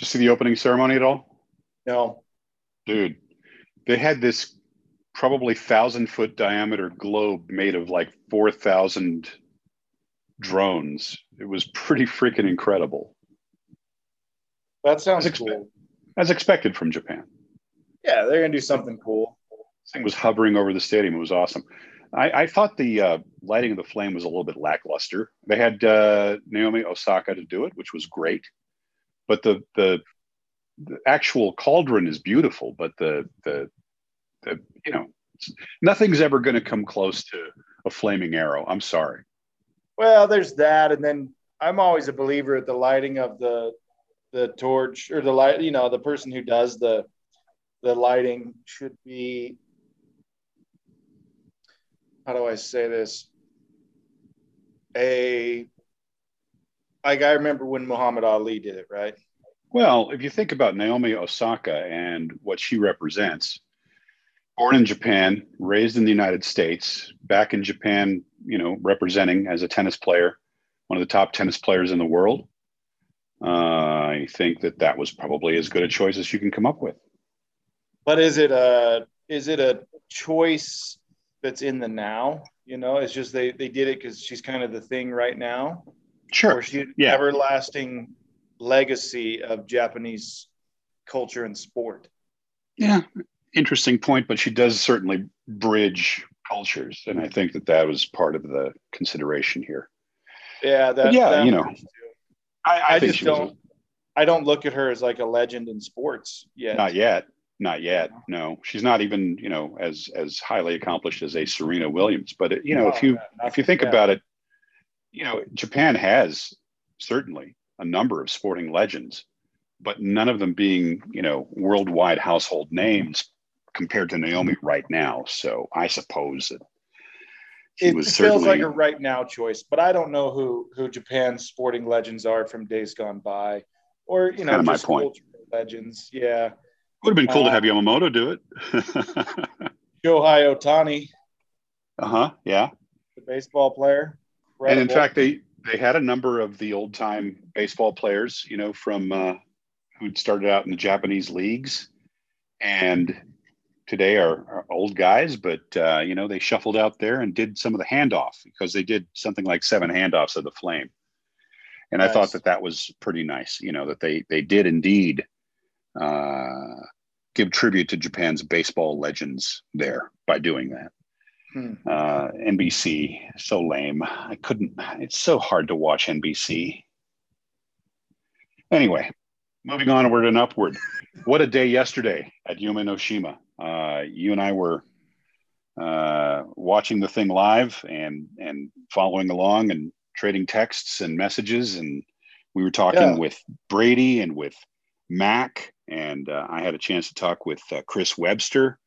Did you see the opening ceremony at all? No. Dude, they had this probably thousand foot diameter globe made of like 4,000 drones. It was pretty freaking incredible. That sounds As, cool. as expected from Japan. Yeah, they're gonna do something cool. This thing was hovering over the stadium. It was awesome. I, I thought the uh, lighting of the flame was a little bit lackluster. They had uh, Naomi Osaka to do it, which was great. But the, the the actual cauldron is beautiful, but the the the you know nothing's ever going to come close to a flaming arrow. I'm sorry. Well, there's that, and then I'm always a believer at the lighting of the the torch or the light. You know, the person who does the the lighting should be. How do I say this? A like I remember when Muhammad Ali did it, right? Well, if you think about Naomi Osaka and what she represents, born in Japan, raised in the United States, back in Japan, you know, representing as a tennis player, one of the top tennis players in the world. Uh, I think that that was probably as good a choice as you can come up with. But is it a is it a choice that's in the now? You know, it's just they they did it because she's kind of the thing right now. Sure. Yeah. everlasting legacy of Japanese culture and sport. Yeah, interesting point, but she does certainly bridge cultures, and I mm-hmm. think that that was part of the consideration here. Yeah, that. But yeah, that you know. I, I, think just she was a- don't. I don't look at her as like a legend in sports yet. Not yet. Not yet. No, she's not even you know as as highly accomplished as a Serena Williams. But it, you know, if you if you think about it, you know, Japan has certainly a number of sporting legends, but none of them being you know worldwide household names compared to Naomi right now. So I suppose that it, feels like a right now choice, but I don't know who who Japan's sporting legends are from days gone by, or you know, Kinda my point. cultural legends. Yeah, would have been cool to Uh, have Yamamoto do it. Shohei Otani, uh huh. Yeah. the baseball player. And in fact they they had a number of the old time baseball players you know from uh, who'd started out in the japanese leagues and today are, are old guys but uh, you know they shuffled out there and did some of the handoff because they did something like seven handoffs of the flame. And i thought that that was pretty nice you know that they they did indeed uh, give tribute to japan's baseball legends there by doing that Hmm. uh, NBC, so lame. I couldn't, it's so hard to watch NBC. Anyway, moving onward and upward. What a day yesterday at Yumenoshima. Uh, you and I were uh, watching the thing live and, and following along and trading texts and messages. And we were talking Yeah. with Brady and with Mac. And uh, I had a chance to talk with uh, Chris Webster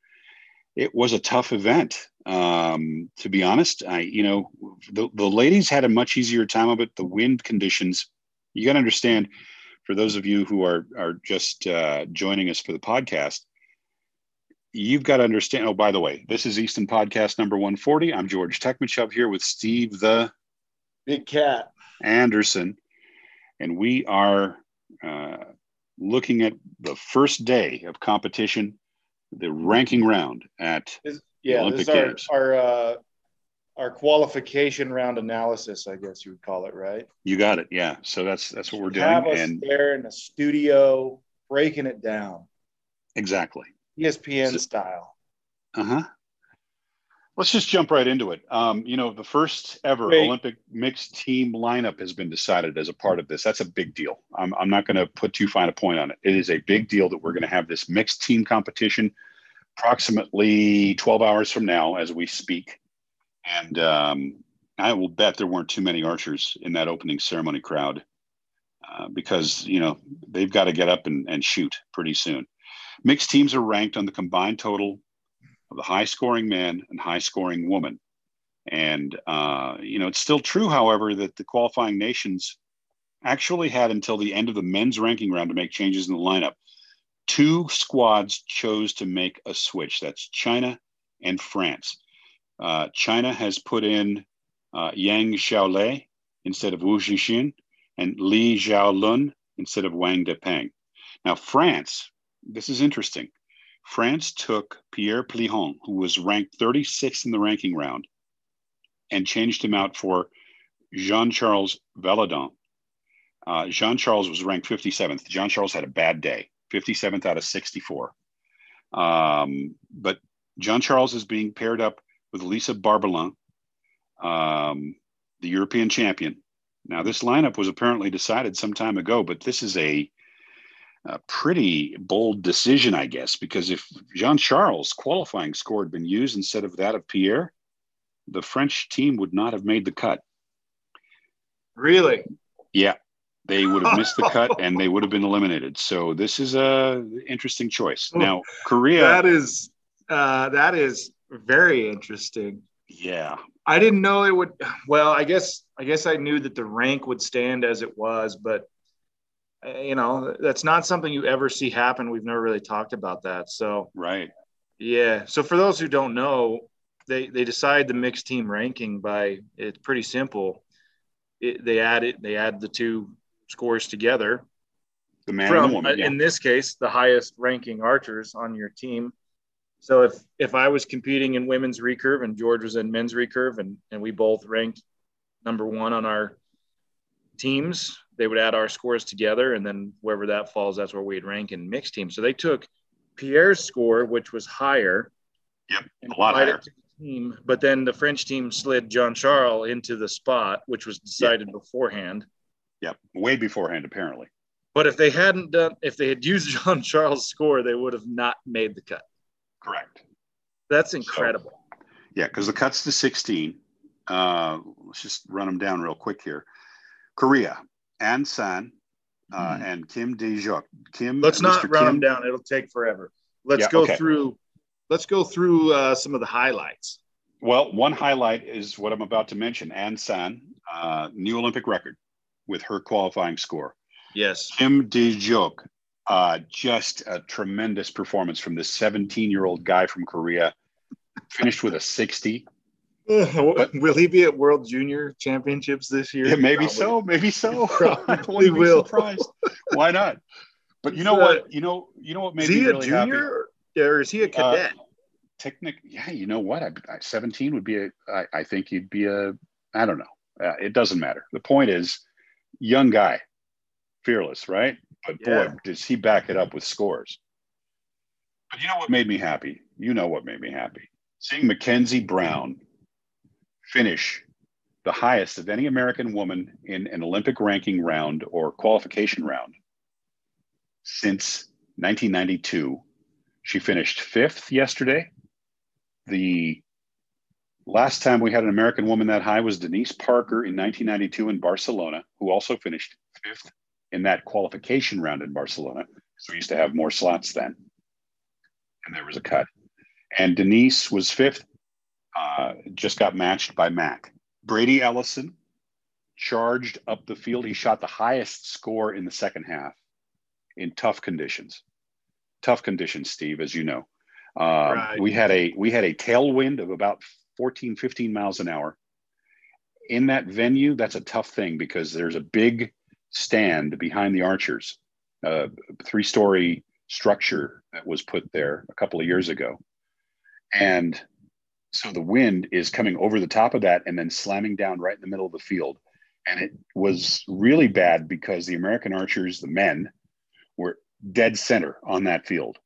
it was a tough event. Um, to be honest, I, you know, the, the ladies had a much easier time of it. The wind conditions, you got to understand for those of you who are, are just uh, joining us for the podcast, you've got to understand. Oh, by the way, this is Easton Podcast number 140. I'm George Tekmitchov here with Steve the Big cat. Anderson, and we are uh, looking at the first day of competition, the ranking round at This, yeah, Olympic this is our our uh, our qualification round analysis, I guess you would call it, right? You got it. Yeah. So that's that's what we're doing. Have us And there in the studio breaking it down, exactly. ESPN So- style. Uh huh. Let's just jump right into it. Um, you know, the first ever Wait. Olympic mixed team lineup has been decided as a part of this. That's a big deal. I'm, I'm not going to put too fine a point on it. It is a big deal that we're going to have this mixed team competition approximately 12 hours from now as we speak. And um, I will bet there weren't too many archers in that opening ceremony crowd uh, because, you know, they've got to get up and, and shoot pretty soon. Mixed teams are ranked on the combined total of the high scoring man and high scoring woman. And, uh, you know, it's still true, however, that the qualifying nations actually had until the end of the men's ranking round to make changes in the lineup. Two squads chose to make a switch. That's China and France. Uh, China has put in uh, Yang Xiaolei instead of Wu Jiaxin and Li Jialun instead of Wang Dapeng. Now, France, this is interesting. France took Pierre Plihon, who was ranked 36th in the ranking round, and changed him out for Jean Charles Valadon. Uh, Jean Charles was ranked 57th. Jean Charles had a bad day, 57th out of 64. Um, but John Charles is being paired up with Lisa Barbelin, um, the European champion. Now, this lineup was apparently decided some time ago, but this is a, a pretty bold decision, I guess, because if Jean Charles' qualifying score had been used instead of that of Pierre, the French team would not have made the cut. Really? Yeah, they would have missed the cut and they would have been eliminated. So this is a interesting choice. Oh, now, Korea. That is uh, that is very interesting. Yeah, I didn't know it would. Well, I guess I guess I knew that the rank would stand as it was, but uh, you know that's not something you ever see happen. We've never really talked about that. So right, yeah. So for those who don't know, they they decide the mixed team ranking by it's pretty simple. It, they add it. They add the two scores together. The man from, and the woman. Uh, yeah. In this case, the highest ranking archers on your team so if if I was competing in women's recurve and George was in men's recurve and and we both ranked number one on our teams, they would add our scores together and then wherever that falls, that's where we'd rank in mixed teams. So they took Pierre's score, which was higher. Yep, a lot higher. team, but then the French team slid Jean Charles into the spot, which was decided yep. beforehand. Yep, way beforehand, apparently. But if they hadn't done, if they had used John Charles' score, they would have not made the cut. Correct. That's incredible. So, yeah, because the cuts to 16. Uh, let's just run them down real quick here. Korea, An San, uh, mm. and Kim Dejuk. Kim. Let's not Mr. run Kim. them down. It'll take forever. Let's yeah, go okay. through. Let's go through uh, some of the highlights. Well, one highlight is what I'm about to mention. An San, uh, new Olympic record with her qualifying score. Yes. Kim Dejuk, uh, just a tremendous performance from this 17 year old guy from Korea. Finished with a 60. But, will he be at World Junior Championships this year? Yeah, maybe Probably. so. Maybe so. Probably will. Be surprised. Why not? But you know what? You know. You know what made is he me really a junior happy? or is he a uh, cadet? Uh, technic. Yeah. You know what? I, I, 17 would be a. I, I think he'd be a. I don't know. Uh, it doesn't matter. The point is, young guy, fearless, right? But yeah. boy, does he back it up with scores. But you know what made me happy? You know what made me happy? Seeing Mackenzie Brown finish the highest of any American woman in an Olympic ranking round or qualification round since 1992. She finished fifth yesterday. The last time we had an American woman that high was Denise Parker in 1992 in Barcelona, who also finished fifth in that qualification round in Barcelona. So we used to have more slots then. And there was a cut. And Denise was fifth, uh, just got matched by Mac. Brady Ellison charged up the field. He shot the highest score in the second half in tough conditions. Tough conditions, Steve, as you know. Uh, right. We had a we had a tailwind of about 14, 15 miles an hour. In that venue, that's a tough thing because there's a big stand behind the archers, a three story structure that was put there a couple of years ago. And so the wind is coming over the top of that and then slamming down right in the middle of the field. And it was really bad because the American archers, the men, were dead center on that field,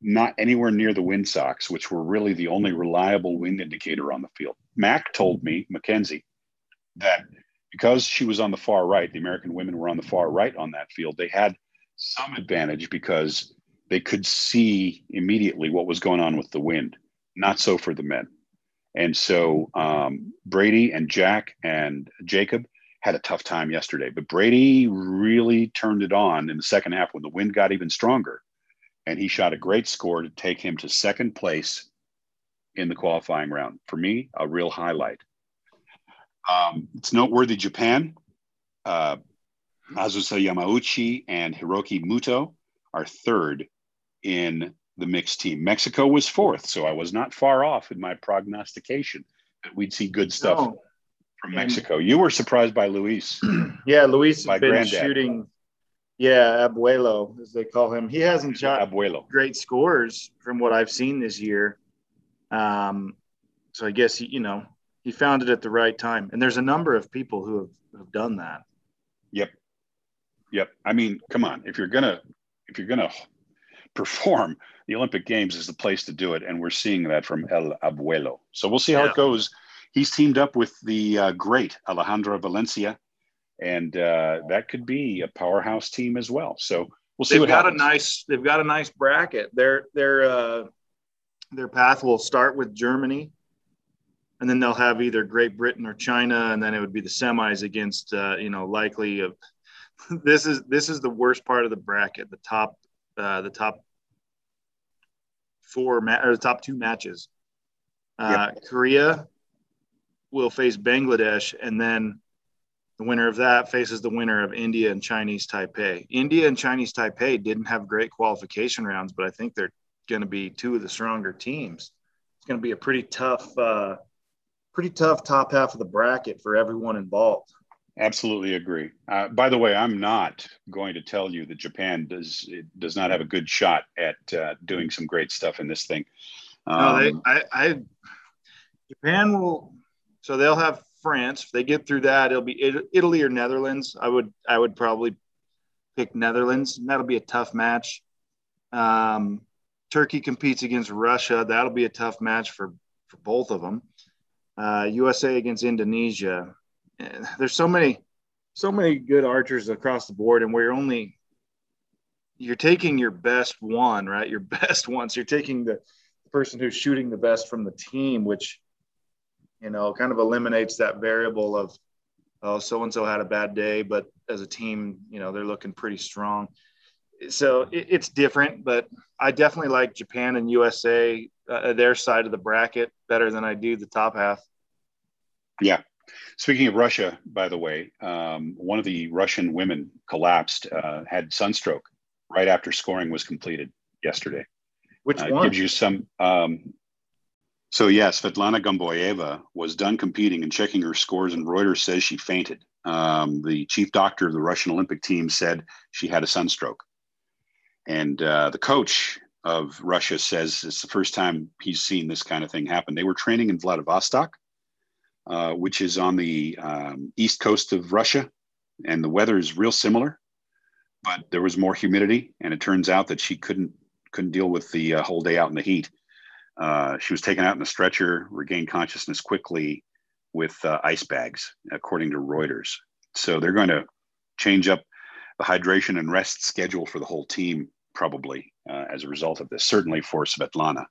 not anywhere near the wind socks, which were really the only reliable wind indicator on the field. Mac told me, Mackenzie, that because she was on the far right, the American women were on the far right on that field, they had some advantage because they could see immediately what was going on with the wind. Not so for the men. And so um, Brady and Jack and Jacob had a tough time yesterday, but Brady really turned it on in the second half when the wind got even stronger. And he shot a great score to take him to second place in the qualifying round. For me, a real highlight. Um, it's noteworthy Japan, uh, Azusa Yamauchi and Hiroki Muto are third in the mixed team. Mexico was fourth, so I was not far off in my prognostication that we'd see good stuff no. from Mexico. And, you were surprised by Luis. Yeah, Luis has been granddad. shooting Yeah, Abuelo, as they call him. He hasn't shot Abuelo. great scores from what I've seen this year. Um, so I guess he, you know, he found it at the right time. And there's a number of people who have, have done that. Yep. Yep. I mean, come on. If you're gonna if you're gonna perform, the Olympic Games is the place to do it, and we're seeing that from El Abuelo. So we'll see how Yeah. it goes. He's teamed up with the uh, great Alejandra Valencia, and uh, that could be a powerhouse team as well. So we'll see They've what got happens. a nice they've got a nice bracket. Their their uh their path will start with Germany and then they'll have either Great Britain or China, and then it would be the semis against uh, you know likely of this is this is the worst part of the bracket, the top uh, the top four ma- or the top two matches. Uh, Korea will face Bangladesh, and then the winner of that faces the winner of India and Chinese Taipei. India and Chinese Taipei didn't have great qualification rounds, but I think they're going to be two of the stronger teams. It's going to be a pretty tough, uh, pretty tough top half of the bracket for everyone involved. Absolutely agree. Uh, by the way, I'm not going to tell you that Japan does does not have a good shot at uh, doing some great stuff in this thing. No, they, Um, I, I, Japan will, so they'll have France. If they get through that, it'll be It- Italy or Netherlands. I would, I would probably pick Netherlands, and that'll be a tough match. Um, Turkey competes against Russia. That'll be a tough match for for both of them. Uh, USA against Indonesia. Eh, There's so many, so many good archers across the board, and we're only you're taking your best one, right? Your best ones. You're taking the person who's shooting the best from the team, which you know kind of eliminates that variable of oh so and so had a bad day, but as a team, you know they're looking pretty strong. So it, it's different, but I definitely like Japan and USA, uh, their side of the bracket, better than I do the top half. Yeah. Speaking of Russia, by the way, um, one of the Russian women collapsed, uh, had sunstroke right after scoring was completed yesterday. Which Uh, one? gives you some. Um, so yeah, Svetlana Gomboyeva was done competing and checking her scores, and Reuters says she fainted. Um, the chief doctor of the Russian Olympic team said she had a sunstroke, and uh, the coach of Russia says it's the first time he's seen this kind of thing happen. They were training in Vladivostok, uh, which is on the um, east coast of Russia, and the weather is real similar, but there was more humidity, and it turns out that she couldn't couldn't deal with the uh, whole day out in the heat. Uh, she was taken out in a stretcher, regained consciousness quickly with uh, ice bags, according to Reuters. So they're going to change up the hydration and rest schedule for the whole team, probably uh, as a result of this. Certainly for Svetlana.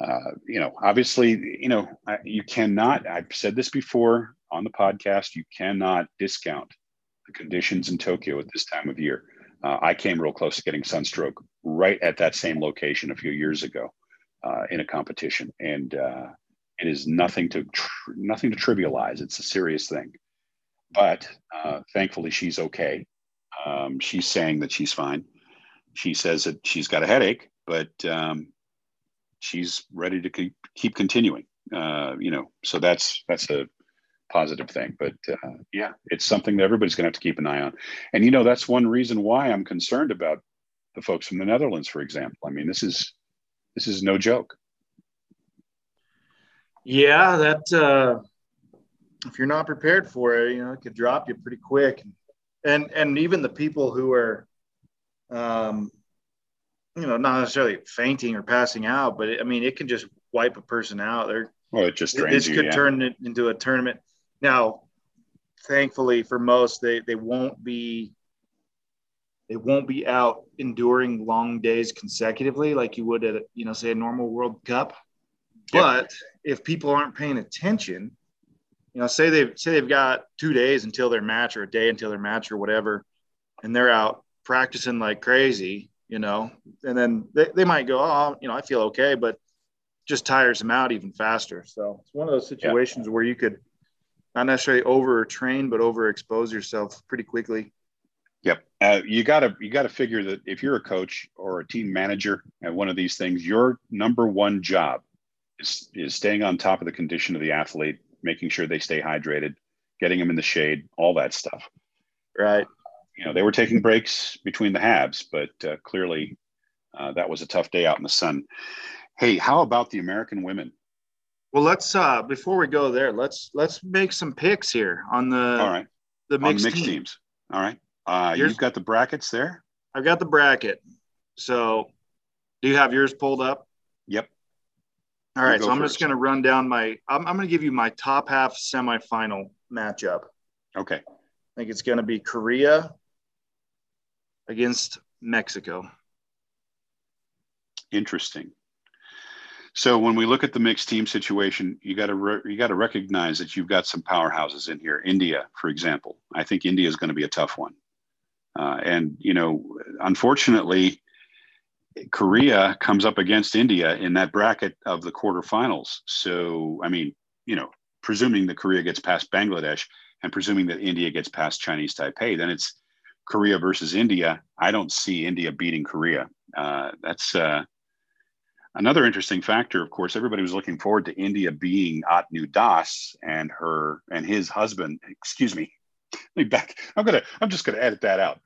Uh, you know, obviously, you know, you cannot. I've said this before on the podcast. You cannot discount the conditions in Tokyo at this time of year. Uh, I came real close to getting sunstroke right at that same location a few years ago uh, in a competition, and uh, it is nothing to tr- nothing to trivialize. It's a serious thing, but uh, thankfully she's okay. Um, she's saying that she's fine. She says that she's got a headache, but um, she's ready to keep keep continuing. Uh, you know, so that's that's a positive thing. But uh, yeah, it's something that everybody's going to have to keep an eye on. And you know, that's one reason why I'm concerned about the folks from the Netherlands, for example. I mean, this is this is no joke. Yeah, that uh, if you're not prepared for it, you know, it could drop you pretty quick. And and even the people who are, um, you know, not necessarily fainting or passing out, but it, I mean, it can just wipe a person out. They're Well, it just drains this you. could yeah. turn it into a tournament. Now, thankfully for most, they they won't be they won't be out enduring long days consecutively like you would at you know say a normal World Cup. Yep. But if people aren't paying attention, you know, say they've say they've got two days until their match or a day until their match or whatever, and they're out practicing like crazy, you know, and then they, they might go, oh, you know, I feel okay, but just tires them out even faster. So it's one of those situations where you could not necessarily overtrain, but overexpose yourself pretty quickly. Yep. Uh, you gotta you gotta figure that if you're a coach or a team manager at one of these things, your number one job is is staying on top of the condition of the athlete, making sure they stay hydrated, getting them in the shade, all that stuff. Right. you know, they were taking breaks between the halves, but uh, clearly uh, that was a tough day out in the sun. Hey, how about the American women? Well, let's uh before we go there, let's let's make some picks here on the all right the mixed, the mixed team. teams. All right, uh, you've got the brackets there. I've got the bracket. So, do you have yours pulled up? Yep. All right, so I'm first. just going to run down my. I'm, I'm going to give you my top half semifinal matchup. Okay. I think it's going to be Korea against Mexico. Interesting. So when we look at the mixed team situation, you got to re- you got to recognize that you've got some powerhouses in here. India, for example, I think India is going to be a tough one, uh, and you know, unfortunately, Korea comes up against India in that bracket of the quarterfinals. So I mean, you know, presuming that Korea gets past Bangladesh and presuming that India gets past Chinese Taipei, then it's Korea versus India. I don't see India beating Korea. Uh, that's uh, Another interesting factor, of course, everybody was looking forward to India being Atanu Das and her and his husband. Excuse me. Me back. I'm gonna. I'm just gonna edit that out.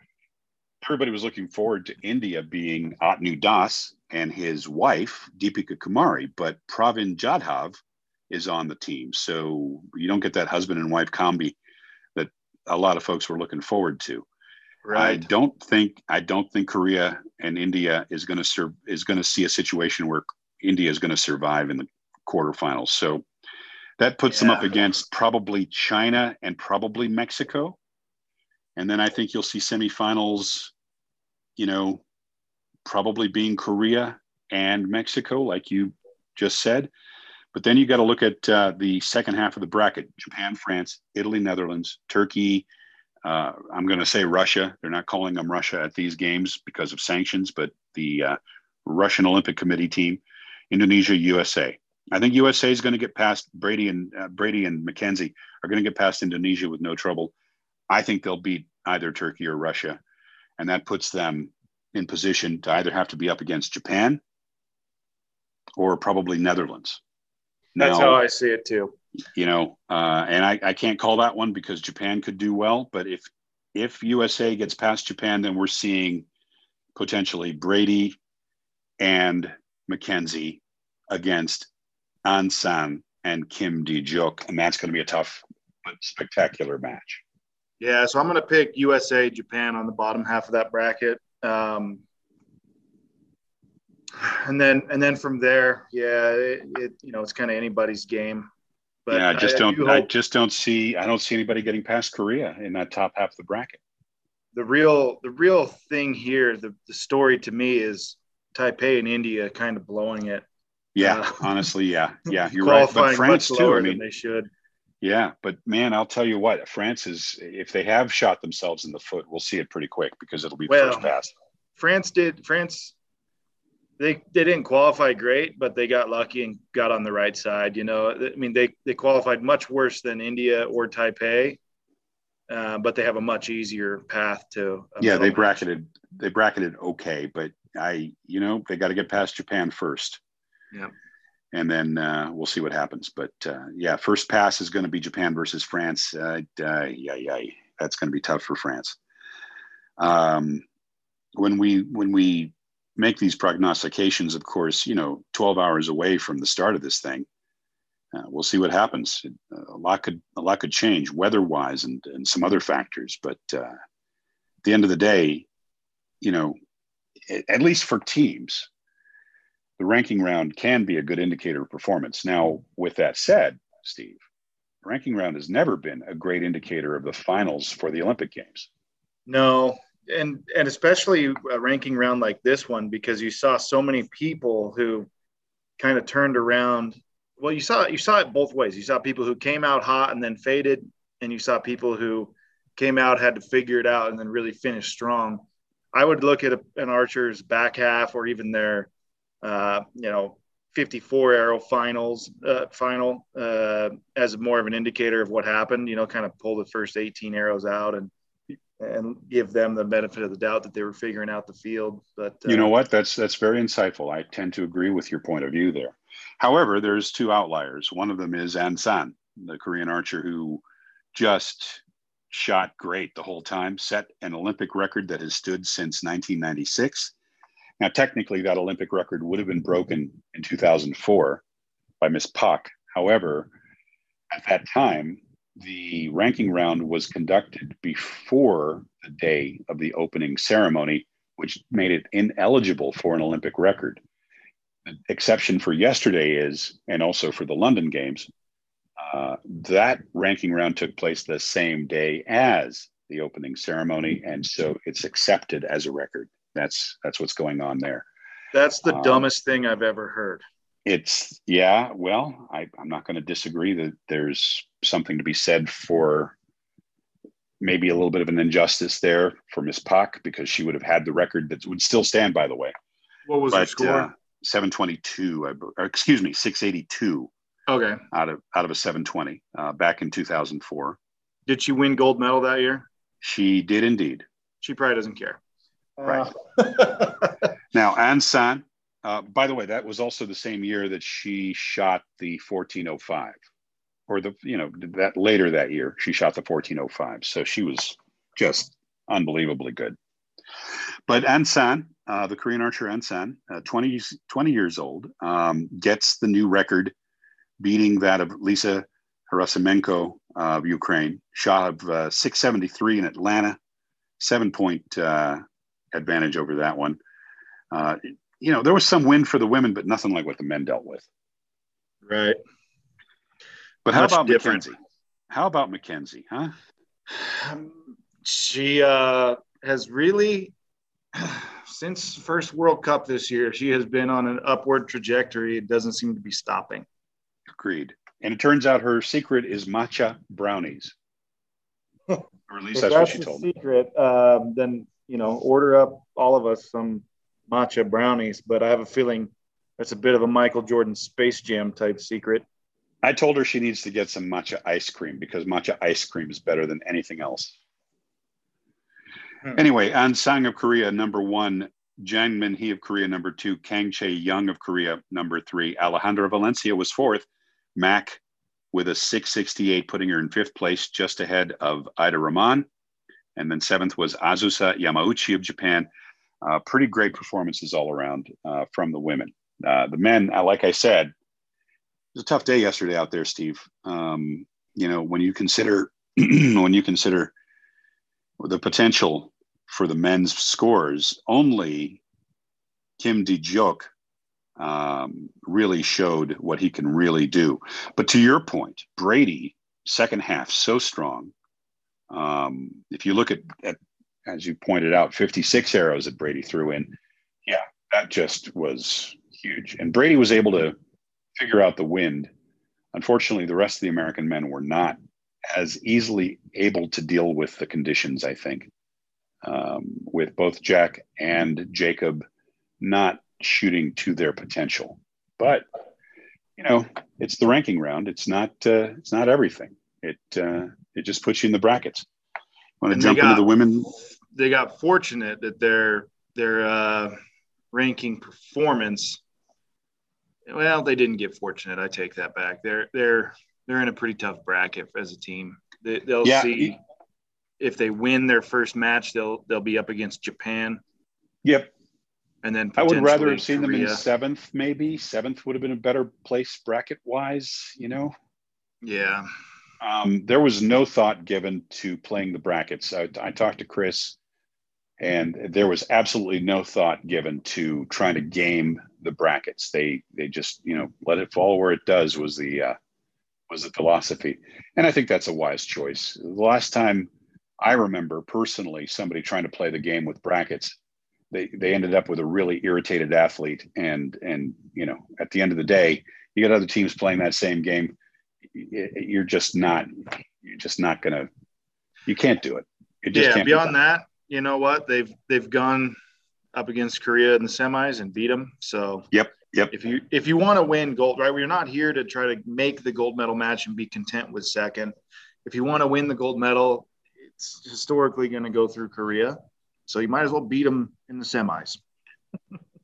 Everybody was looking forward to India being Atanu Das and his wife Deepika Kumari, but Pravin Jadhav is on the team, so you don't get that husband and wife combi that a lot of folks were looking forward to. Right. I don't think I don't think Korea and India is going to serve is going to see a situation where India is going to survive in the quarterfinals. So that puts yeah. them up against probably China and probably Mexico. And then I think you'll see semifinals, you know, probably being Korea and Mexico, like you just said. But then you got to look at uh, the second half of the bracket Japan, France, Italy, Netherlands, Turkey, uh, I'm going to say Russia. They're not calling them Russia at these games because of sanctions, but the uh, Russian Olympic Committee team, Indonesia, USA. I think USA is going to get past Brady and uh, Brady and McKenzie are going to get past Indonesia with no trouble. I think they'll beat either Turkey or Russia, and that puts them in position to either have to be up against Japan or probably Netherlands. That's now, how I see it too you know, uh, and I, I can't call that one because Japan could do well. But if if USA gets past Japan, then we're seeing potentially Brady and McKenzie against Ansan and Kim Dee-Juk, and that's going to be a tough but spectacular match. Yeah, so I'm going to pick USA, Japan on the bottom half of that bracket. Um, and then and then from there, yeah, it, it you know it's kind of anybody's game. But yeah, I just I, don't. I, I just don't see. I don't see anybody getting past Korea in that top half of the bracket. The real, the real thing here, the, the story to me is Taipei and India kind of blowing it. Yeah, uh, honestly, yeah, yeah, you're right. But France too. I mean, they should. Yeah, but man, I'll tell you what, France is. If they have shot themselves in the foot, we'll see it pretty quick because it'll be well, first pass. France did. France they they didn't qualify great, but they got lucky and got on the right side. You know, I mean, they they qualified much worse than India or Taipei, uh, but they have a much easier path to. Yeah, they bracketed they bracketed okay, but I you know they got to get past Japan first. Yeah. And then uh, we'll see what happens. But uh, yeah, first pass is going to be Japan versus France. Uh, yeah, yeah, that's going to be tough for France. Um, when we when we make these prognostications, of course, you know, 12 hours away from the start of this thing. Uh, we'll see what happens. A lot could a lot could change weather-wise and, and some other factors. But uh, at the end of the day, you know, at least for teams, the ranking round can be a good indicator of performance. Now, with that said, Steve, ranking round has never been a great indicator of the finals for the Olympic Games. No, and and especially a ranking round like this one because you saw so many people who kind of turned around well you saw you saw it both ways you saw people who came out hot and then faded and you saw people who came out had to figure it out and then really finished strong i would look at a, an archer's back half or even their uh, you know 54 arrow finals uh, final uh, as more of an indicator of what happened you know kind of pull the first 18 arrows out and and give them the benefit of the doubt that they were figuring out the field. But uh, you know what? That's that's very insightful. I tend to agree with your point of view there. However, there's two outliers. One of them is Ansan, the Korean archer who just shot great the whole time, set an Olympic record that has stood since 1996. Now, technically, that Olympic record would have been broken in 2004 by Miss Pak. However, at that time, the ranking round was conducted before the day of the opening ceremony, which made it ineligible for an Olympic record. The exception for yesterday is, and also for the London Games, uh, that ranking round took place the same day as the opening ceremony, and so it's accepted as a record. That's that's what's going on there. That's the um, dumbest thing I've ever heard. It's yeah. Well, I, I'm not going to disagree that there's something to be said for maybe a little bit of an injustice there for Miss Pak because she would have had the record that would still stand, by the way. What was but, her score? Uh, 722, or excuse me, 682 Okay. Out of out of a 720 uh, back in 2004. Did she win gold medal that year? She did indeed. She probably doesn't care. Right. Uh. now, Ansan, uh, by the way, that was also the same year that she shot the 1405, or the you know that later that year she shot the 1405. So she was just unbelievably good. But Ansan, uh, the Korean archer Ansan, uh, 20, 20 years old, um, gets the new record beating that of Lisa Herasymenko of Ukraine. Shot of uh, 673 in Atlanta, seven point uh, advantage over that one. Uh, you know, there was some win for the women, but nothing like what the men dealt with. Right. But how Much about different. Mackenzie? How about Mackenzie, huh? Um, she uh, has really, since first World Cup this year, she has been on an upward trajectory. It doesn't seem to be stopping. Agreed. And it turns out her secret is matcha brownies. or at least that's, that's, what she told me. Secret, um, then you know, order up all of us some matcha brownies. But I have a feeling that's a bit of a Michael Jordan Space Jam type secret. I told her she needs to get some matcha ice cream because matcha ice cream is better than anything else. Hmm. Anyway, An Sang of Korea, number one. Jang Min Hee of Korea, number two. Kang Chae Young of Korea, number three. Alejandra Valencia was fourth. Mac with a 668, putting her in fifth place, just ahead of Ida Rahman. And then seventh was Azusa Yamauchi of Japan. Uh, pretty great performances all around uh, from the women. Uh, the men, uh, like I said, it was a tough day yesterday out there, Steve. Um, you know, when you consider when you consider the potential for the men's scores, only Kim Deok um, really showed what he can really do. But to your point, Brady, second half, so strong. Um, if you look at, at, as you pointed out, 56 arrows that Brady threw in, yeah, that just was huge. And Brady was able to figure out the wind. Unfortunately, the rest of the American men were not as easily able to deal with the conditions, I think, um, with both Jack and Jacob not shooting to their potential. But you know, it's the ranking round. It's not. Uh, it's not everything. It uh, it just puts you in the brackets. Want to jump got, into the women? They got fortunate that their their uh, ranking performance. Well, they didn't get fortunate. I take that back. They're they're they're in a pretty tough bracket as a team. They, will yeah, see if they win their first match. They'll they'll be up against Japan. Yep and then I would rather have seen Korea. them in seventh, maybe seventh would have been a better place bracket wise, you know. Yeah. Um, there was no thought given to playing the brackets. I, I talked to Chris, and there was absolutely no thought given to trying to game the brackets. They they just you know let it fall where it does was the uh, was the philosophy, and I think that's a wise choice. The last time I remember personally somebody trying to play the game with brackets they they ended up with a really irritated athlete and and you know at the end of the day you got other teams playing that same game you're just not you're just not gonna you can't do it, it yeah beyond that you know what they've they've gone up against korea in the semis and beat them so yep yep if you if you want to win gold right we're not here to try to make the gold medal match and be content with second if you want to win the gold medal it's historically going to go through korea so you might as well beat them in the semis.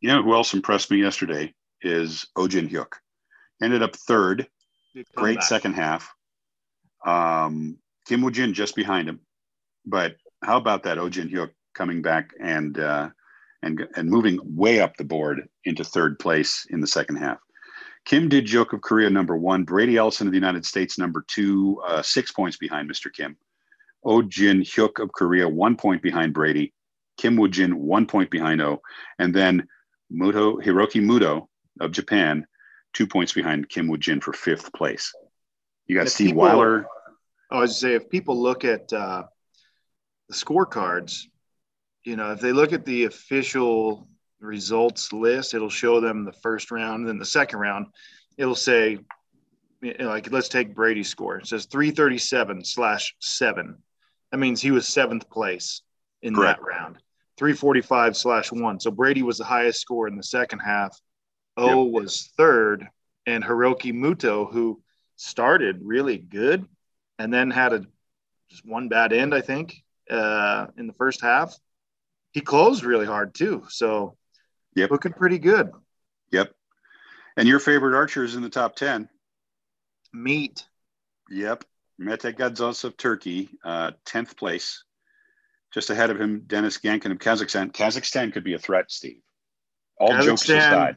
you know who else impressed me yesterday is Oh Jin Hyuk. Ended up third. Great back. second half. Um, Kim Woo Jin just behind him. but how about that Oh Jin Hyuk coming back and uh, and and moving way up the board into third place in the second half. Kim did Joke of Korea number one, Brady Ellison of the United States number two, uh, six points behind Mr. Kim. Oh Jin Hyuk of Korea one point behind Brady. Kim Woo Jin one point behind O, and then Muto Hiroki Muto of Japan two points behind Kim Woo Jin for fifth place. You got Steve people, Wijler. I was say if people look at uh, the scorecards, you know, if they look at the official results list, it'll show them the first round. Then the second round, it'll say, like, let's take Brady's score. It says 337 slash seven. That means he was seventh place in Correct. that round. 345 slash one. So Brady was the highest score in the second half. O yep. was third. And Hiroki Muto, who started really good and then had a just one bad end, I think, uh, in the first half. He closed really hard too. So yep. looking pretty good. Yep. And your favorite archer is in the top 10. Meat. Yep. Mete Gazoz of Turkey, uh, 10th place. Just ahead of him, Dennis Gankin of Kazakhstan. Kazakhstan could be a threat, Steve. All jokes aside.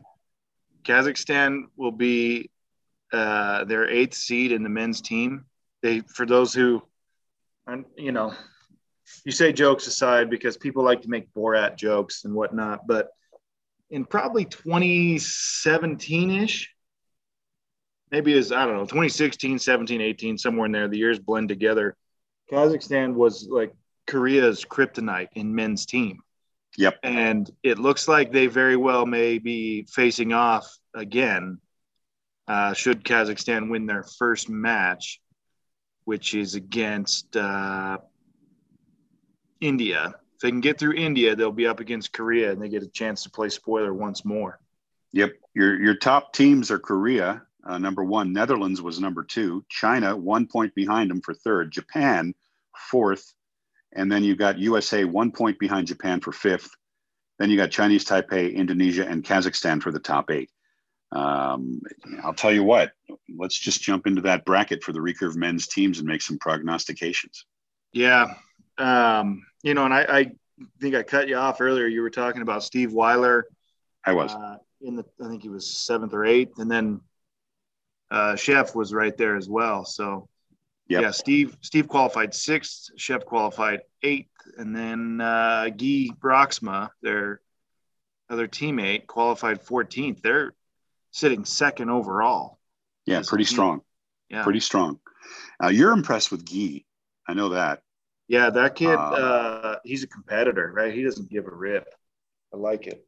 Kazakhstan will be uh, their eighth seed in the men's team. They, for those who, you know, you say jokes aside because people like to make Borat jokes and whatnot, but in probably 2017 ish, maybe is I don't know 2016, 17, 18, somewhere in there. The years blend together. Kazakhstan was like Korea's kryptonite in men's team. Yep. And it looks like they very well may be facing off again. Uh, should Kazakhstan win their first match, which is against uh, India. If they can get through India, they'll be up against Korea and they get a chance to play spoiler once more. Yep. Your, your top teams are Korea, uh, number one. Netherlands was number two. China, one point behind them for third. Japan, fourth. And then you've got USA, one point behind Japan for fifth. Then you got Chinese Taipei, Indonesia, and Kazakhstan for the top eight. Um, I'll tell you what, let's just jump into that bracket for the recurve men's teams and make some prognostications. Yeah. Um, you know, and I, I, think I cut you off earlier. You were talking about Steve Wijler. I was uh, in the, I think he was seventh or eighth, and then uh, Sjef was right there as well. So, yep. yeah, Steve Steve qualified sixth, Sjef qualified eighth, and then uh, Guy Broeksma, their other teammate, qualified 14th. They're sitting second overall. Yeah, pretty strong. Yeah, pretty strong. Uh, you're impressed with Guy. I know that. Yeah, that kid, um, uh, he's a competitor, right? He doesn't give a rip. I like it.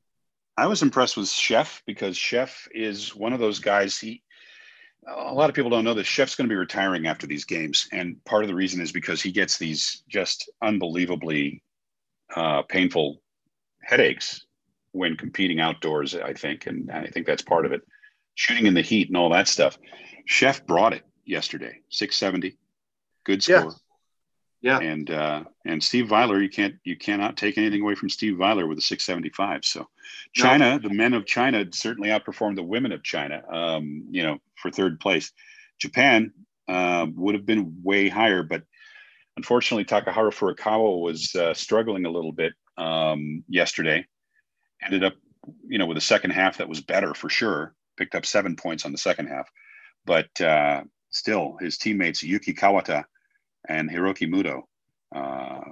I was impressed with Sjef because Sjef is one of those guys. He, a lot of people don't know that Sjef's going to be retiring after these games, and part of the reason is because he gets these just unbelievably uh, painful headaches when competing outdoors. I think, and I think that's part of it. Shooting in the heat and all that stuff. Sjef brought it yesterday, six seventy, good score. Yeah. Yeah. And uh, and Steve Wijler, you can't you cannot take anything away from Steve Wijler with a 675. So China, no. the men of China certainly outperformed the women of China. Um, you know, for third place. Japan uh, would have been way higher, but unfortunately, Takaharu Furukawa was uh, struggling a little bit um, yesterday. Ended up, you know, with a second half that was better for sure. Picked up seven points on the second half, but uh, still, his teammates Yuki Kawata and Hiroki Muto. Uh,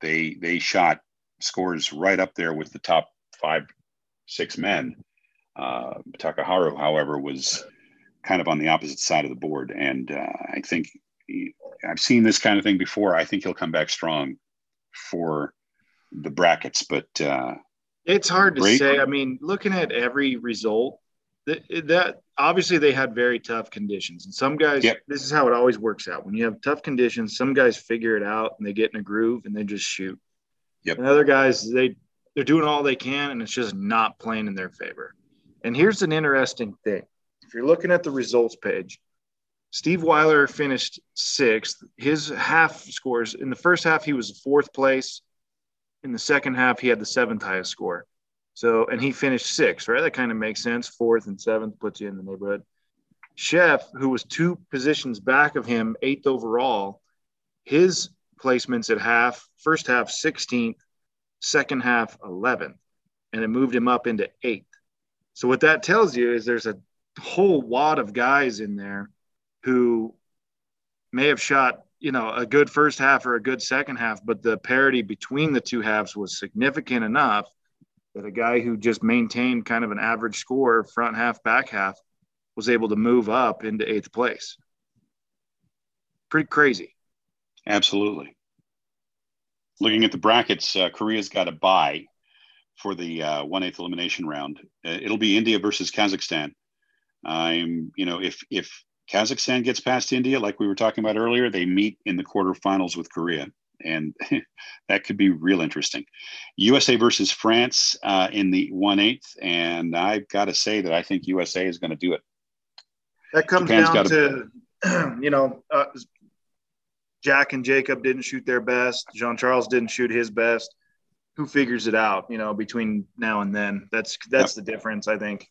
they they shot scores right up there with the top five, six men. Uh, Takaharu, however, was kind of on the opposite side of the board, and uh, I think he, I've seen this kind of thing before. I think he'll come back strong for the brackets, but uh, it's hard to say. I mean, looking at every result, that, that obviously they had very tough conditions and some guys yep. this is how it always works out. When you have tough conditions some guys figure it out and they get in a groove and they just shoot. Yep. and other guys they they're doing all they can and it's just not playing in their favor. And here's an interesting thing. If you're looking at the results page steve wijler finished sixth. His half scores in the first half he was fourth place. In the second half he had the seventh highest score so, and he finished sixth, right? That kind of makes sense. Fourth and seventh puts you in the neighborhood. Sjef, who was two positions back of him, eighth overall, his placements at half. First half 16th, second half 11th, and it moved him up into eighth. So what that tells you is there's a whole wad of guys in there who may have shot you know a good first half or a good second half but the parity between the two halves was significant enough that a guy who just maintained kind of an average score front half back half was able to move up into eighth place. Pretty crazy. Absolutely. Looking at the brackets uh, korea's got a bye for the uh, one eighth elimination round. Uh, it'll be india versus kazakhstan. I'm you know if if Kazakhstan gets past India, like we were talking about earlier, they meet in the quarterfinals with Korea. And that could be real interesting. USA versus France uh, in the one eighth, and I've got to say that I think USA is going to do it. That comes Japan's down to, you know, uh, Jack and Jacob didn't shoot their best. Jean Charles didn't shoot his best. Who figures it out? You know, between now and then, that's that's yep. the difference, I think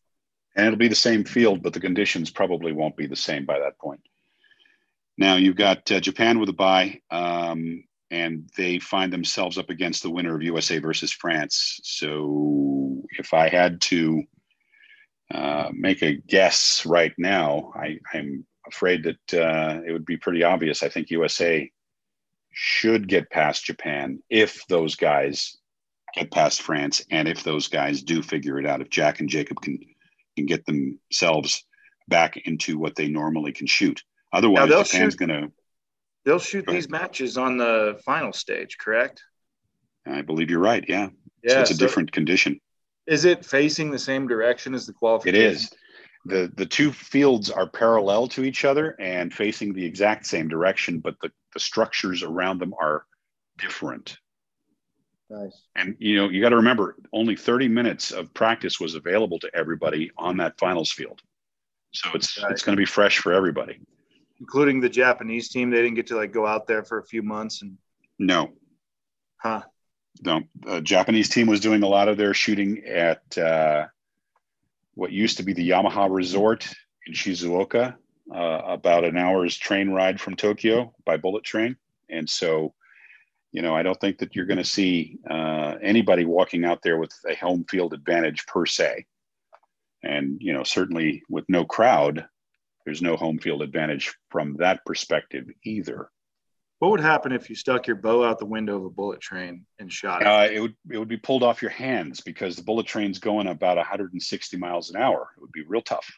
and it'll be the same field, but the conditions probably won't be the same by that point. Now you've got uh, Japan with a bye, um, and they find themselves up against the winner of USA versus France. So if I had to uh, make a guess right now, I, am afraid that uh, it would be pretty obvious. I think USA should get past Japan if those guys get past France, and if those guys do figure it out. If Jack and Jacob can can get themselves back into what they normally can shoot. Otherwise, Japan's going to. They'll shoot these matches on the final stage, correct? I believe you're right. Yeah. Yeah. So it's a so different condition. Is it facing the same direction as the qualification? It is. The the two fields are parallel to each other and facing the exact same direction, but the, the structures around them are different. Nice. And you know, you got to remember, only 30 minutes of practice was available to everybody on that finals field. So it's right. it's going to be fresh for everybody, including the Japanese team. They didn't get to like go out there for a few months and. No. Huh. No, the Japanese team was doing a lot of their shooting at uh, what used to be the Yamaha Resort in Shizuoka, uh, about an hour's train ride from Tokyo by bullet train, and so you know, I don't think that you're going to see uh, anybody walking out there with a home field advantage per se. And, you know, certainly with no crowd, there's no home field advantage from that perspective either. What would happen if you stuck your bow out the window of a bullet train and shot it? Uh, it would it would be pulled off your hands because the bullet train's going about 160 miles an hour. It would be real tough.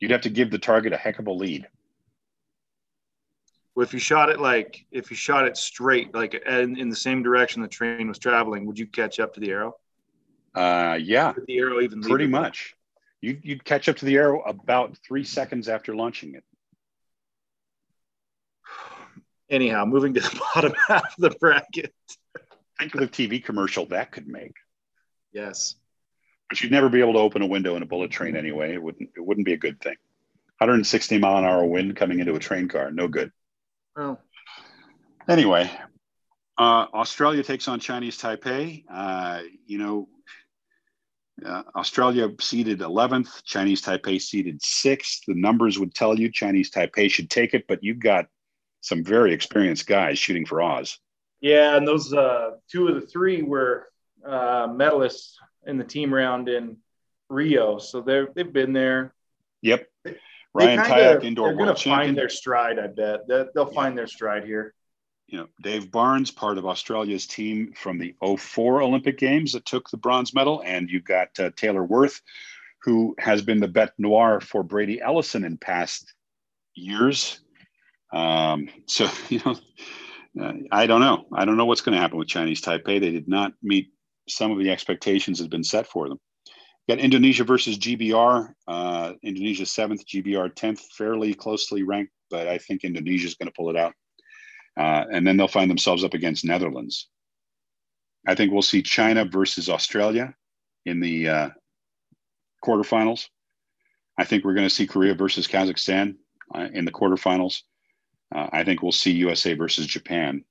You'd have to give the target a heck of a lead. Well, if you shot it like if you shot it straight, like in, in the same direction the train was traveling, would you catch up to the arrow? Uh, yeah. the arrow even pretty much. You, you'd catch up to the arrow about three seconds after launching it. Anyhow, moving to the bottom half of the bracket. Think of the TV commercial that could make. Yes. But you'd never be able to open a window in a bullet train anyway. It wouldn't. It wouldn't be a good thing. 160 mile an hour wind coming into a train car, no good. Well, anyway, uh, Australia takes on Chinese Taipei. Uh, you know, uh, Australia seeded 11th, Chinese Taipei seeded sixth. The numbers would tell you Chinese Taipei should take it, but you've got some very experienced guys shooting for Oz. Yeah, and those uh, two of the three were uh, medalists in the team round in Rio, so they're they've been there. Yep. Ryan Tyack, indoor they're going to find their stride. I bet they'll find their stride here. You know, Dave Barnes, part of Australia's team from the 04 Olympic Games that took the bronze medal, and you've got uh, Taylor Worth, who has been the bête noire for Brady Ellison in past years. Um, so you know, uh, I don't know. I don't know what's going to happen with Chinese Taipei. They did not meet some of the expectations that had been set for them. Got Indonesia versus GBR. Uh, Indonesia seventh, GBR tenth, fairly closely ranked, but I think Indonesia is going to pull it out. Uh, and then they'll find themselves up against Netherlands. I think we'll see China versus Australia in the uh, quarterfinals. I think we're going to see Korea versus Kazakhstan uh, in the quarterfinals. Uh, I think we'll see USA versus Japan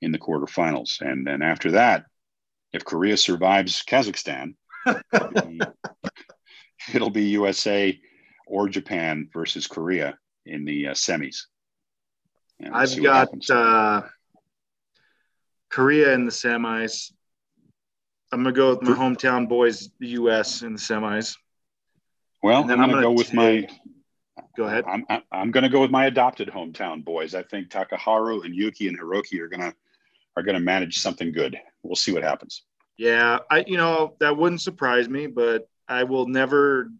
in the quarterfinals. And then after that, if Korea survives Kazakhstan, it'll, be, USA or Japan versus Korea in the uh, semis. I've got uh, Korea in the semis. I'm gonna go with my hometown boys, the U.S. in the semis. Well, I'm going to go with my. Go ahead. I'm I'm going to go with my adopted hometown boys. I think Takaharu and Yuki and Hiroki are going to are to manage something good. We'll see what happens. Yeah, I you know that wouldn't surprise me, but I will never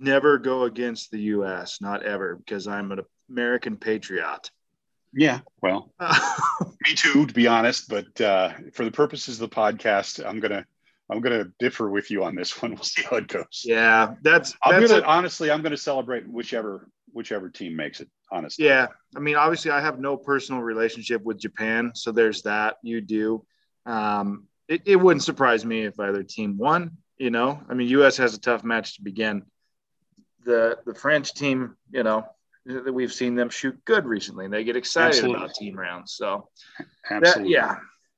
never go against the U.S. Not ever because I'm an American patriot. Yeah, well, me too, to be honest. But uh, for the purposes of the podcast, I'm gonna I'm gonna differ with you on this one. We'll see how it goes. Yeah, that's. I'm that's gonna a, honestly, I'm gonna celebrate whichever whichever team makes it. Honestly. Yeah, I mean, obviously, I have no personal relationship with Japan, so there's that. You do. Um, it, it wouldn't surprise me if either team won. You know, I mean, U.S. has a tough match to begin. The the French team, you know, that we've seen them shoot good recently, and they get excited Absolutely. about team rounds. So, that, yeah.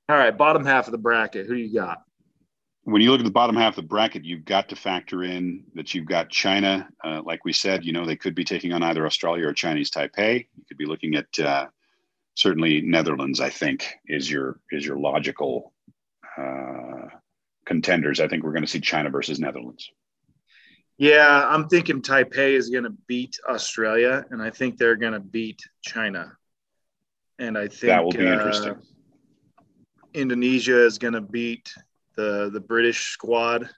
All right, bottom half of the bracket. Who do you got? when you look at the bottom half of the bracket, you've got to factor in that you've got China. Uh, like we said, you know, they could be taking on either Australia or Chinese Taipei. You could be looking at uh, certainly Netherlands. I think is your is your logical uh, contenders. I think we're going to see China versus Netherlands. Yeah, I'm thinking Taipei is going to beat Australia, and I think they're going to beat China. And I think That will be uh, interesting. Indonesia is going to beat the the British squad.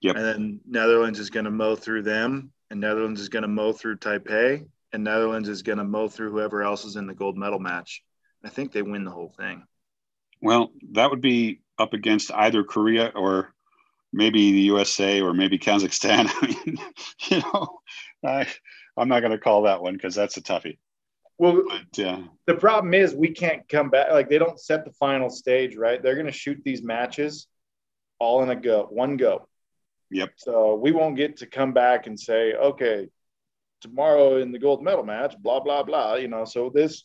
Yep. And then Netherlands is going to mow through them, and Netherlands is going to mow through Taipei, and Netherlands is going to mow through whoever else is in the gold medal match. I think they win the whole thing. Well, that would be up against either Korea or maybe the USA or maybe Kazakhstan. I mean, you know, I, I'm not going to call that one because that's a toughie. Well, But uh, the problem is we can't come back. Like they don't set the final stage, right? They're going to shoot these matches all in a go, one go. Yep. So we won't get to come back and say, okay, tomorrow in the gold medal match, blah blah blah. You know, so this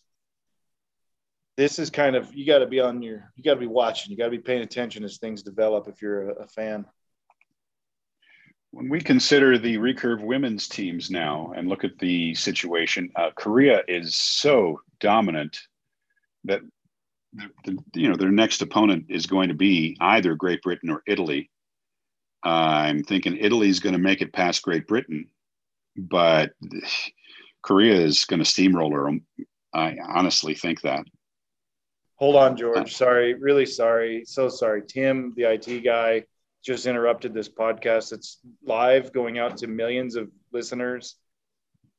this is kind of you got to be on your you got to be watching you got to be paying attention as things develop if you're a, a fan when we consider the recurve women's teams now and look at the situation, uh, Korea is so dominant that the, the, you know their next opponent is going to be either Great Britain or Italy. Uh, I'm thinking italy's going to make it past Great Britain, but Korea is going to steamroller them. I honestly think that. Hold on george. Uh, sorry. Really sorry. So sorry. Tim the it guy just interrupted this podcast. It's live going out to millions of listeners.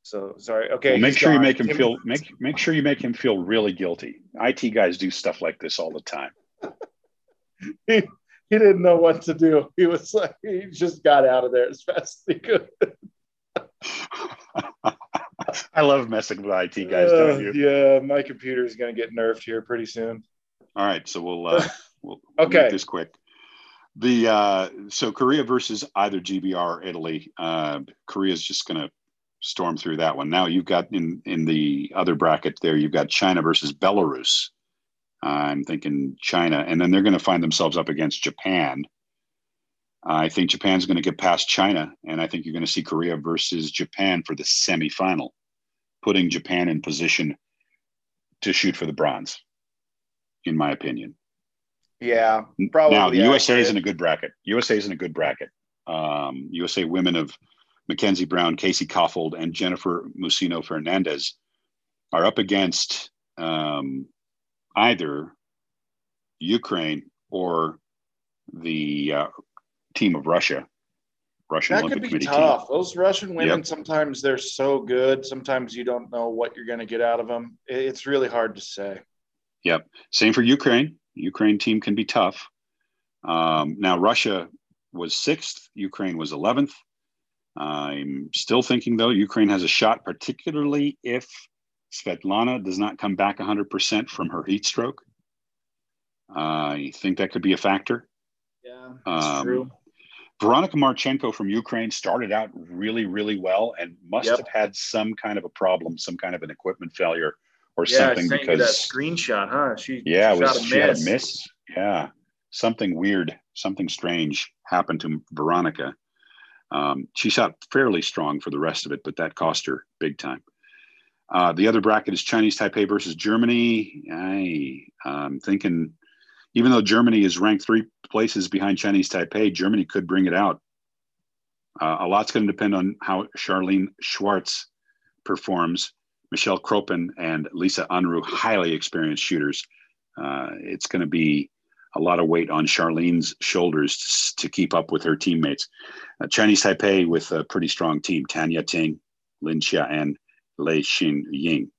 So sorry. Okay. Well, make sure you make him Tim- feel make make sure you make him feel really guilty. IT guys do stuff like this all the time. he, he didn't know what to do. He was like he just got out of there as fast as he could I love messing with IT guys, don't you? Uh, yeah my computer is going to get nerfed here pretty soon All right, so we'll uh, we'll, Okay. make this quick. The uh, so Korea versus either GBR or Italy. Uh, Korea's just going to storm through that one. Now you've got in in the other bracket there, you've got China versus Belarus. I'm thinking China, and then they're going to find themselves up against Japan. I think Japan's going to get past China, and I think you're going to see Korea versus Japan for the semifinal, putting Japan in position to shoot for the bronze, in my opinion. yeah probably Now the USA is in a good bracket. USA is in a good bracket. Um, USA women of Mackenzie Brown, Casey Kaufhold, and Jennifer Mucino Fernandez are up against um, either Ukraine or the uh, team of Russia, Russian that Olympic could be Committee tough. Those Russian women, Yep. sometimes they're so good. Sometimes you don't know what you're going to get out of them. It's really hard to say. Yep. Same for Ukraine. Ukraine team can be tough. Um, now Russia was sixth, Ukraine was eleventh. I'm still thinking though Ukraine has a shot, particularly if Svetlana does not come back 100% from her heat stroke. I think that could be a factor. Yeah, Um, true. Veronika Marchenko from Ukraine started out really, really well and must Yep. have had some kind of a problem, some kind of an equipment failure or Yeah, something you that because screenshot, huh? She yeah, it was, a she had a miss. Yeah, something weird, something strange happened to Veronika. Um, she shot fairly strong for the rest of it, but that cost her big time. Uh, the other bracket is Chinese Taipei versus Germany. I, I'm thinking even though Germany is ranked three places behind Chinese Taipei, Germany could bring it out. Uh, a lot's going to depend on how Charline Schwarz performs. Michelle Kroppen and Lisa Unruh, highly experienced shooters. Uh, it's going to be a lot of weight on Charline's shoulders to, keep up with her teammates. Uh, Chinese Taipei with a pretty strong team: Tan Ya-Ting, Lin Chia, and Lei Xin Ying.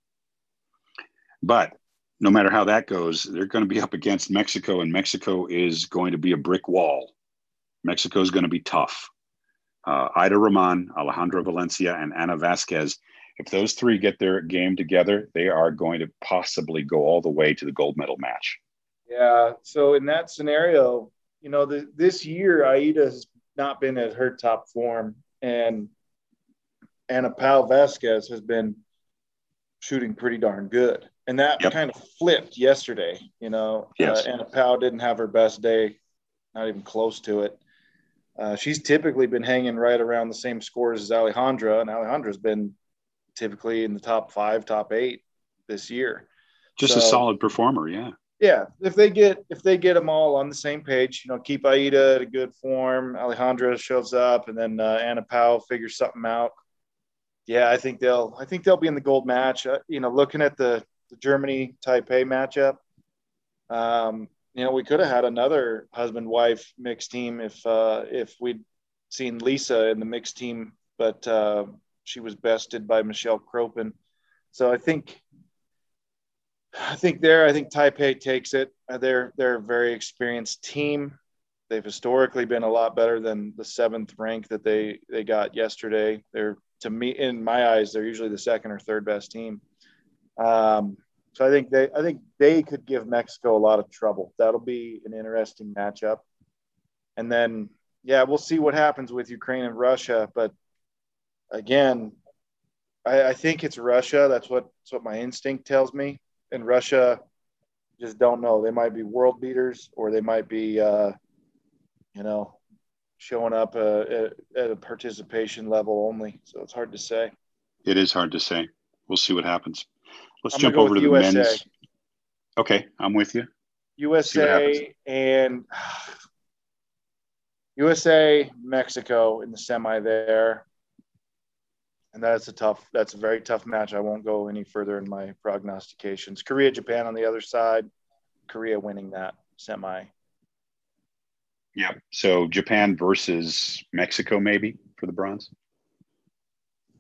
But no matter how that goes, they're going to be up against Mexico, and Mexico is going to be a brick wall. Mexico is going to be tough. Uh, Aida Roman, Alejandra Valencia, and Ana Vazquez. If those three get their game together, they are going to possibly go all the way to the gold medal match. Yeah. So in that scenario, you know, the, this year Aida has not been at her top form, and Ana Pao Vazquez has been shooting pretty darn good. And that yep. kind of flipped yesterday. You know, yes. uh, Ana Pao didn't have her best day, not even close to it. Uh, she's typically been hanging right around the same scores as Alejandra, and Alejandra's been typically in the top five, top eight this year. Just so, a solid performer, yeah. Yeah, if they get if they get them all on the same page, you know, keep Aida at a good form. Alejandra shows up, and then uh, Ana Pao figures something out. Yeah, I think they'll I think they'll be in the gold match. Uh, you know, looking at the the Germany Taipei matchup, um, you know, we could have had another husband wife mixed team if uh, if we'd seen Lisa in the mixed team, but uh, she was bested by Michelle Kroppen. So I think I think there I think Taipei takes it. Uh, they're they're a very experienced team. They've historically been a lot better than the seventh rank that they they got yesterday. They're to me in my eyes they're usually the second or third best team. Um, so I think they I think they could give Mexico a lot of trouble. That'll be an interesting matchup. And then yeah, we'll see what happens with Ukraine and Russia. But again, I, I think it's Russia. That's what that's what my instinct tells me. And Russia just don't know. They might be world beaters or they might be uh, you know, showing up uh, at, at a participation level only. So it's hard to say. It is hard to say. We'll see what happens. Let's I'm jump over to the USA. men's. Okay, I'm with you. USA and USA, Mexico in the semi there. And that's a tough, that's a very tough match. I won't go any further in my prognostications. Korea, Japan on the other side, Korea winning that semi. Yeah. So Japan versus Mexico, maybe for the bronze.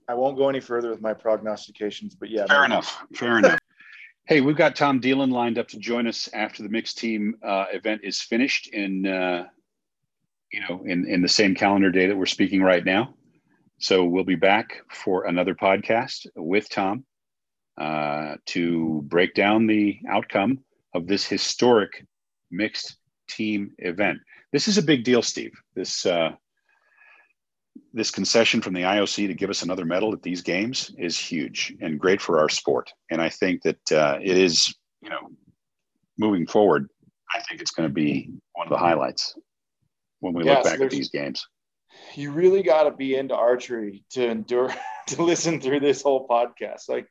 I won't go any further with my prognostications, but yeah. Fair maybe. enough. Fair enough. Hey, we've got Tom Dielen lined up to join us after the mixed team uh, event is finished in, uh, you know, in, in the same calendar day that we're speaking right now. So we'll be back for another podcast with Tom uh, to break down the outcome of this historic mixed team event. This is a big deal, Steve. This uh, this concession from the IOC to give us another medal at these games is huge and great for our sport. And I think that uh, it is, you know, moving forward, I think it's going to be one of the highlights when we yeah, look back so at these games. You really got to be into archery to endure to listen through this whole podcast. Like,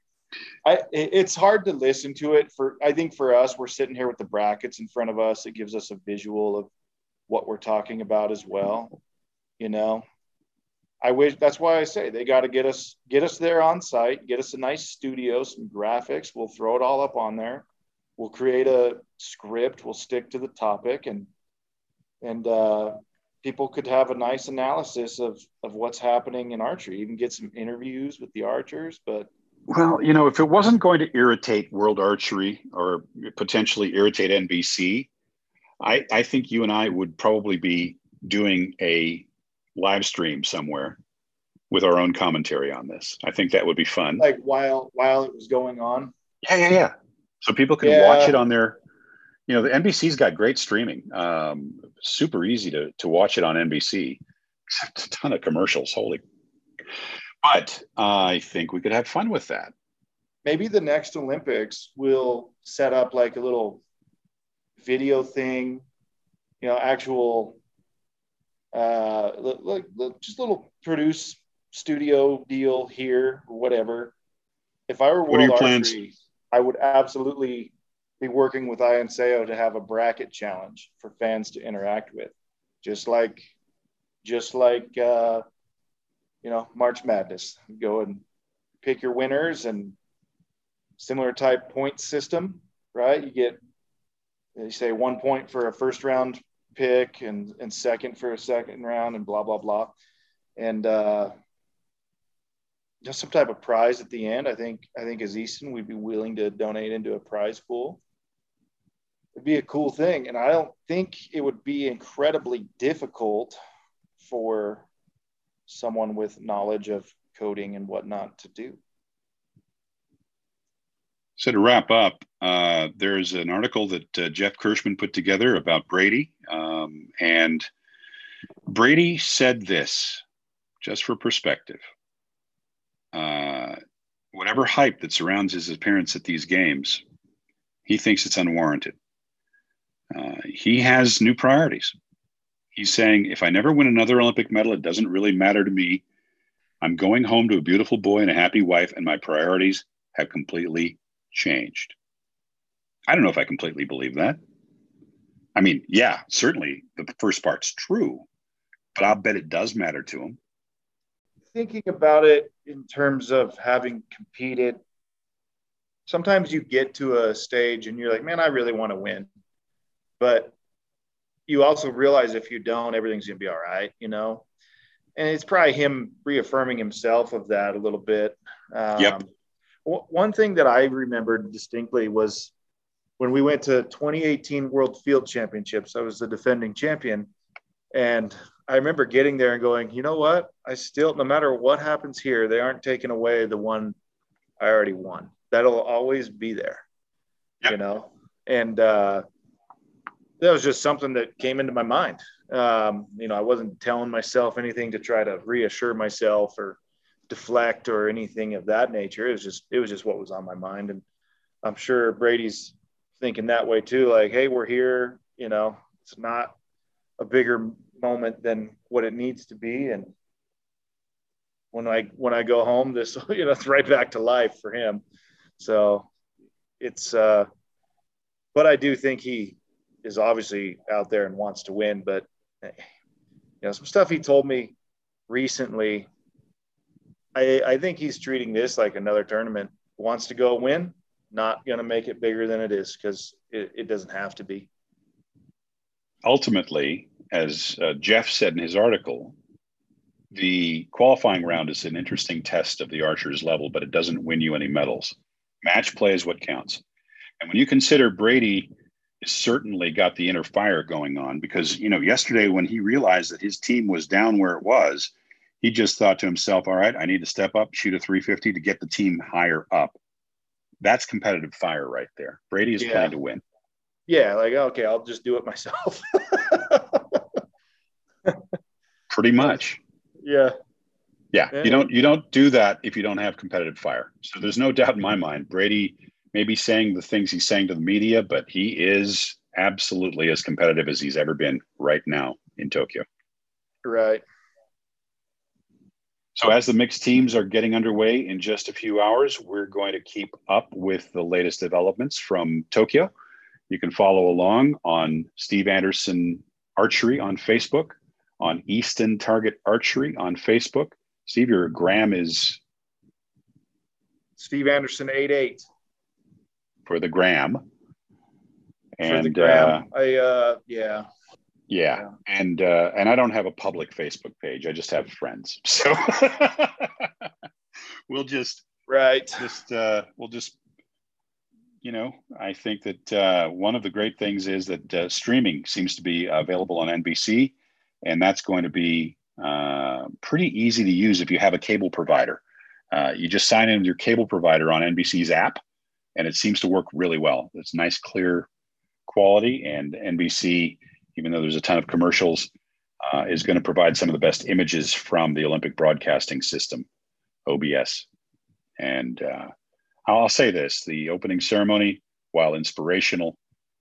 I it's hard to listen to it for. I think for us, we're sitting here with the brackets in front of us. It gives us a visual of what we're talking about as well. You know, I wish that's why I say they got to get us get us there on site, get us a nice studio, some graphics. We'll throw it all up on there. We'll create a script. We'll stick to the topic, and and uh, people could have a nice analysis of of what's happening in archery. Even get some interviews with the archers. But well, you know, if it wasn't going to irritate World Archery or potentially irritate NBC, I I think you and I would probably be doing a live stream somewhere with our own commentary on this. I think that would be fun. Like while while it was going on. Yeah, yeah, yeah. So people can yeah. watch it on their. You know, the NBC's got great streaming. Um, super easy to to watch it on NBC. Except a ton of commercials. Holy. But uh, I think we could have fun with that. Maybe the next Olympics will set up like a little video thing, you know, actual uh, like just a little produce studio deal here or whatever. If I were World what are your Archery, plans? I would absolutely be working with Ianseo to have a bracket challenge for fans to interact with, just like, just like, uh, you know, March Madness. Go and pick your winners and similar type point system, right? You get, you say one point for a first round pick and, and second for a second round and blah, blah, blah. And, uh, just some type of prize at the end. I think I think as Easton, we'd be willing to donate into a prize pool. It'd be a cool thing, and I don't think it would be incredibly difficult for someone with knowledge of coding and whatnot to do. So to wrap up, uh, there's an article that uh, Jeff Kirschman put together about Brady, um, and Brady said this, just for perspective uh, whatever hype that surrounds his appearance at these games, he thinks it's unwarranted. Uh, he has new priorities. He's saying, if I never win another Olympic medal, it doesn't really matter to me. I'm going home to a beautiful boy and a happy wife, and my priorities have completely changed. I don't know if I completely believe that. I mean, yeah, certainly the first part's true, but I'll bet it does matter to him thinking about it in terms of having competed, sometimes you get to a stage and you're like, man, I really want to win. But you also realize if you don't, everything's going to be all right, you know? And it's probably him reaffirming himself of that a little bit. Um, yep. W- one thing that I remembered distinctly was when we went to 2018 World Field Championships, I was the defending champion. And I remember getting there and going, you know what? I still, no matter what happens here, they aren't taking away the one I already won. That'll always be there, yep. you know? And uh, that was just something that came into my mind. Um, you know, I wasn't telling myself anything to try to reassure myself or deflect or anything of that nature. It was just, it was just what was on my mind. And I'm sure Brady's thinking that way too. Like, hey, we're here, you know, it's not a bigger moment than what it needs to be. And when I when I go home, this you know it's right back to life for him. So it's uh but I do think he is obviously out there and wants to win. But you know, some stuff he told me recently, I I think he's treating this like another tournament. Wants to go win, not gonna make it bigger than it is because it, it doesn't have to be. Ultimately, as uh, Jeff said in his article, the qualifying round is an interesting test of the archer's level, but it doesn't win you any medals. Match play is what counts. And when you consider Brady has certainly got the inner fire going on, because you know, yesterday when he realized that his team was down where it was, he just thought to himself, all right, I need to step up, shoot a 350 to get the team higher up. That's competitive fire right there. Brady is yeah. playing to win. Yeah, like okay, I'll just do it myself. Pretty much. Yeah. Yeah, you don't you don't do that if you don't have competitive fire. So there's no doubt in my mind Brady may be saying the things he's saying to the media, but he is absolutely as competitive as he's ever been right now in Tokyo. Right. So as the mixed teams are getting underway in just a few hours, we're going to keep up with the latest developments from Tokyo. You can follow along on Steve Anderson Archery on Facebook, on Easton Target Archery on Facebook. Steve, your gram is Steve Anderson 88 for the gram. And for the gram. Uh, I uh yeah. Yeah. And uh and I don't have a public Facebook page. I just have friends. So we'll just right. Just uh we'll just you know, I think that uh, one of the great things is that uh, streaming seems to be available on NBC, and that's going to be uh, pretty easy to use if you have a cable provider. Uh, you just sign in with your cable provider on NBC's app, and it seems to work really well. It's nice, clear quality, and NBC, even though there's a ton of commercials, uh, is going to provide some of the best images from the Olympic Broadcasting System, OBS, and uh, I'll say this the opening ceremony, while inspirational,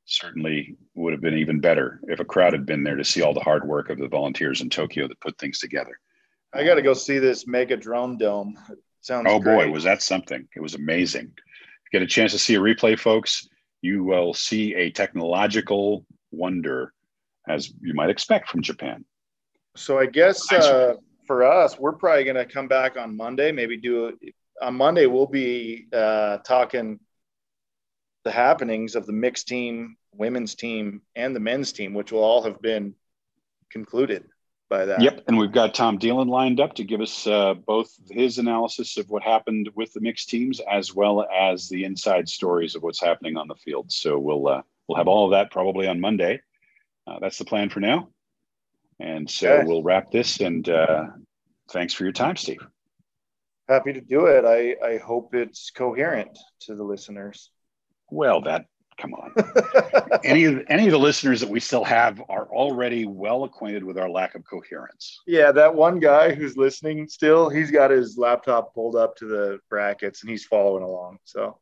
certainly would have been even better if a crowd had been there to see all the hard work of the volunteers in Tokyo that put things together. I got to go see this mega drone dome. It sounds oh great. boy, was that something! It was amazing. Get a chance to see a replay, folks. you will see a technological wonder, as you might expect from Japan. So I guess uh, for us, we're probably going to come back on Monday. Maybe do it on Monday. We'll be uh, talking the happenings of the mixed team, women's team, and the men's team, which will all have been concluded by that. Yep, and we've got Tom Dielen lined up to give us uh, both his analysis of what happened with the mixed teams as well as the inside stories of what's happening on the field. So we'll uh, we'll have all of that probably on Monday. Uh, that's the plan for now. And so okay. we'll wrap this. And uh, thanks for your time, Steve. Happy to do it. I, I hope it's coherent to the listeners. Well, that come on. any of any of the listeners that we still have are already well acquainted with our lack of coherence. Yeah, that one guy who's listening still, he's got his laptop pulled up to the brackets and he's following along. So